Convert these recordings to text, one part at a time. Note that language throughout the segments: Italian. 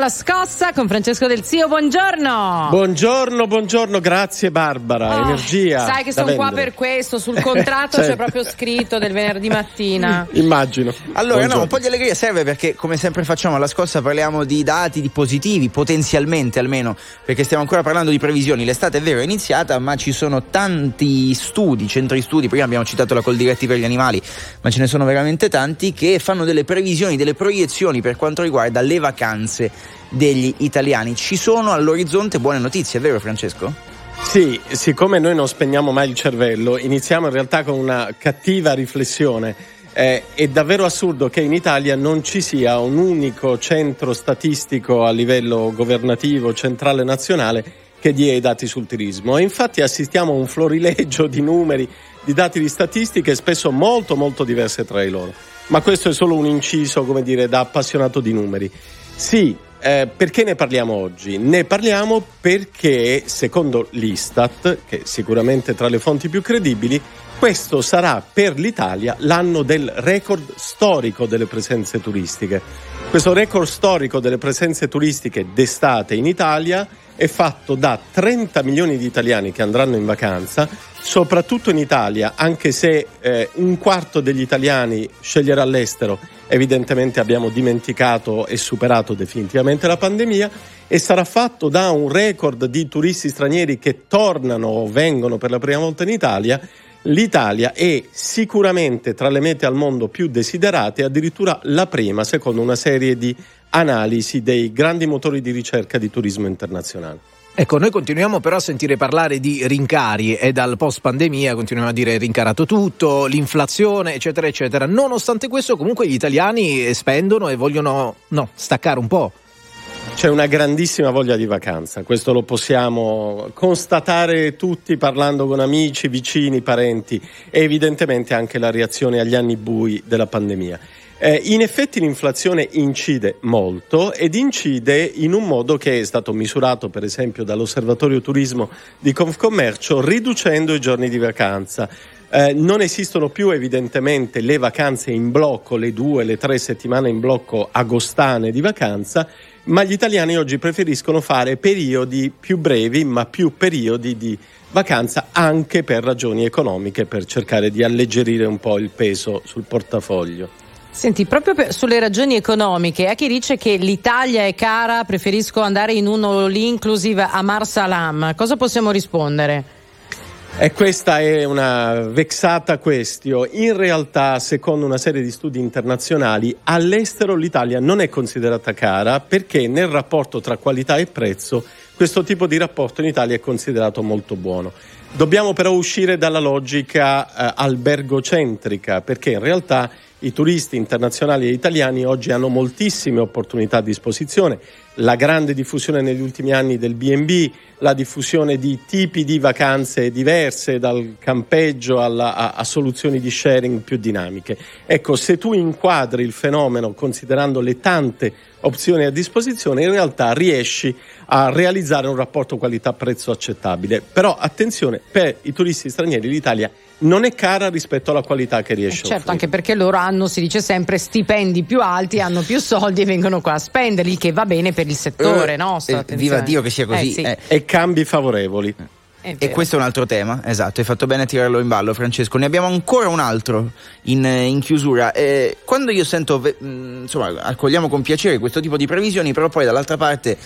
La scossa con Francesco Del Zio, buongiorno. Buongiorno, buongiorno, grazie Barbara, oh, energia. Sai che sono qua per questo, sul contratto certo. c'è proprio scritto del venerdì mattina. Immagino. Allora buongiorno. no, un po' di allegria serve perché come sempre facciamo alla scossa parliamo di dati di positivi, potenzialmente almeno, perché stiamo ancora parlando di previsioni. L'estate è vero è iniziata, ma ci sono tanti studi, centri studi, prima abbiamo citato la Coldiretti per gli animali, ma ce ne sono veramente tanti che fanno delle previsioni, delle proiezioni per quanto riguarda le vacanze degli italiani. Ci sono all'orizzonte buone notizie, vero Francesco? Sì, siccome noi non spegniamo mai il cervello, iniziamo in realtà con una cattiva riflessione. Eh, è davvero assurdo che in Italia non ci sia un unico centro statistico a livello governativo, centrale nazionale, che dia i dati sul turismo. E infatti assistiamo a un florileggio di numeri, di dati di statistiche spesso molto molto diverse tra di loro. Ma questo è solo un inciso, come dire, da appassionato di numeri. Sì, eh, perché ne parliamo oggi? Ne parliamo perché, secondo l'Istat, che sicuramente tra le fonti più credibili, questo sarà per l'Italia l'anno del record storico delle presenze turistiche. Questo record storico delle presenze turistiche d'estate in Italia è fatto da 30 milioni di italiani che andranno in vacanza, soprattutto in Italia, anche se eh, un quarto degli italiani sceglierà l'estero, evidentemente abbiamo dimenticato e superato definitivamente la pandemia, e sarà fatto da un record di turisti stranieri che tornano o vengono per la prima volta in Italia. L'Italia è sicuramente tra le mete al mondo più desiderate, addirittura la prima, secondo una serie di analisi dei grandi motori di ricerca di turismo internazionale. Ecco, noi continuiamo però a sentire parlare di rincari e dal post pandemia continuiamo a dire rincarato tutto, l'inflazione, eccetera, eccetera. Nonostante questo, comunque gli italiani spendono e vogliono no, staccare un po'. C'è una grandissima voglia di vacanza, questo lo possiamo constatare tutti parlando con amici, vicini, parenti e evidentemente anche la reazione agli anni bui della pandemia. Eh, in effetti l'inflazione incide molto ed incide in un modo che è stato misurato per esempio dall'Osservatorio Turismo di Confcommercio riducendo i giorni di vacanza. Eh, non esistono più evidentemente le vacanze in blocco, le due, le tre settimane in blocco agostane di vacanza, ma gli italiani oggi preferiscono fare periodi più brevi, ma più periodi di vacanza anche per ragioni economiche, per cercare di alleggerire un po' il peso sul portafoglio. Senti, proprio per, sulle ragioni economiche, a chi dice che l'Italia è cara, preferisco andare in un all inclusive a Marsalam, cosa possiamo rispondere? E questa è una vexata questione. In realtà, secondo una serie di studi internazionali, all'estero l'Italia non è considerata cara perché nel rapporto tra qualità e prezzo questo tipo di rapporto in Italia è considerato molto buono. Dobbiamo però uscire dalla logica eh, albergocentrica perché in realtà i turisti internazionali e italiani oggi hanno moltissime opportunità a disposizione, la grande diffusione negli ultimi anni del BB, la diffusione di tipi di vacanze diverse, dal campeggio alla, a, a, soluzioni di sharing più dinamiche. Ecco, se tu inquadri il fenomeno considerando le tante opzioni a disposizione, in realtà riesci a realizzare un rapporto qualità-prezzo accettabile. Però attenzione, per i turisti stranieri l'Italia non è cara rispetto alla qualità che riesce eh certo, anche perché loro hanno, si dice sempre, stipendi più alti, hanno più soldi e vengono qua a spenderli, che va bene per il settore uh, nostro. Eh, viva Dio che sia così. Eh, sì. eh. E cambi favorevoli. E questo è un altro tema, esatto, hai fatto bene a tirarlo in ballo Francesco. Ne abbiamo ancora un altro in, in chiusura. Eh, quando io sento, insomma, accogliamo con piacere questo tipo di previsioni, però poi dall'altra parte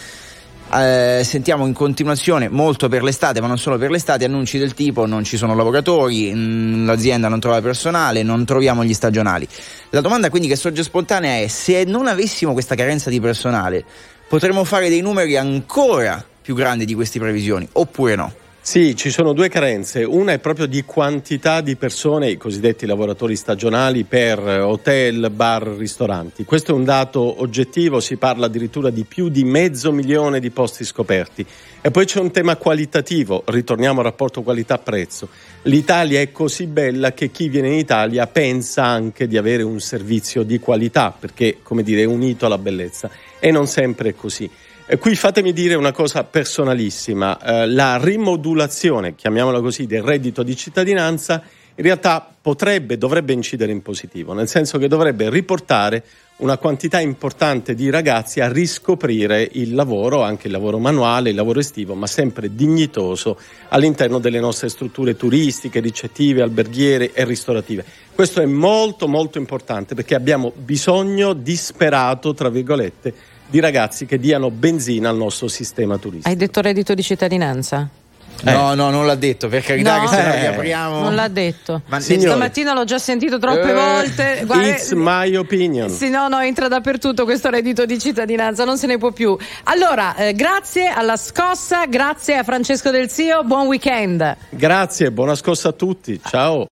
eh, sentiamo in continuazione molto per l'estate, ma non solo per l'estate, annunci del tipo non ci sono lavoratori, mh, mm, l'azienda non trova personale, non troviamo gli stagionali. La domanda quindi che sorge spontanea è se non avessimo questa carenza di personale, potremmo fare dei numeri ancora più grandi di queste previsioni oppure no? Sì, ci sono due carenze. Una è proprio di quantità di persone, i cosiddetti lavoratori stagionali per hotel, bar, ristoranti. Questo è un dato oggettivo, si parla addirittura di più di mezzo milione di posti scoperti. E poi c'è un tema qualitativo, ritorniamo al rapporto qualità-prezzo. L'Italia è così bella che chi viene in Italia pensa anche di avere un servizio di qualità, perché, come dire, è unito alla bellezza. E non sempre è così. Qui fatemi dire una cosa personalissima, eh, la rimodulazione, chiamiamola così, del reddito di cittadinanza in realtà potrebbe, dovrebbe incidere in positivo, nel senso che dovrebbe riportare una quantità importante di ragazzi a riscoprire il lavoro, anche il lavoro manuale, il lavoro estivo, ma sempre dignitoso all'interno delle nostre strutture turistiche, ricettive, alberghiere e ristorative. Questo è molto molto importante perché abbiamo bisogno disperato, tra virgolette, di ragazzi che diano benzina al nostro sistema turistico. Hai detto reddito di cittadinanza? No, eh. no, non l'ha detto, per carità no, che se no riapriamo. Non l'ha detto. Ma Signore. stamattina l'ho già sentito troppe eh, volte. Guarda, it's my opinion. Sì, no, no, entra dappertutto questo reddito di cittadinanza, non se ne può più. Allora, eh, grazie alla scossa, grazie a Francesco Del Zio, buon weekend. Grazie, buona scossa a tutti. Ciao.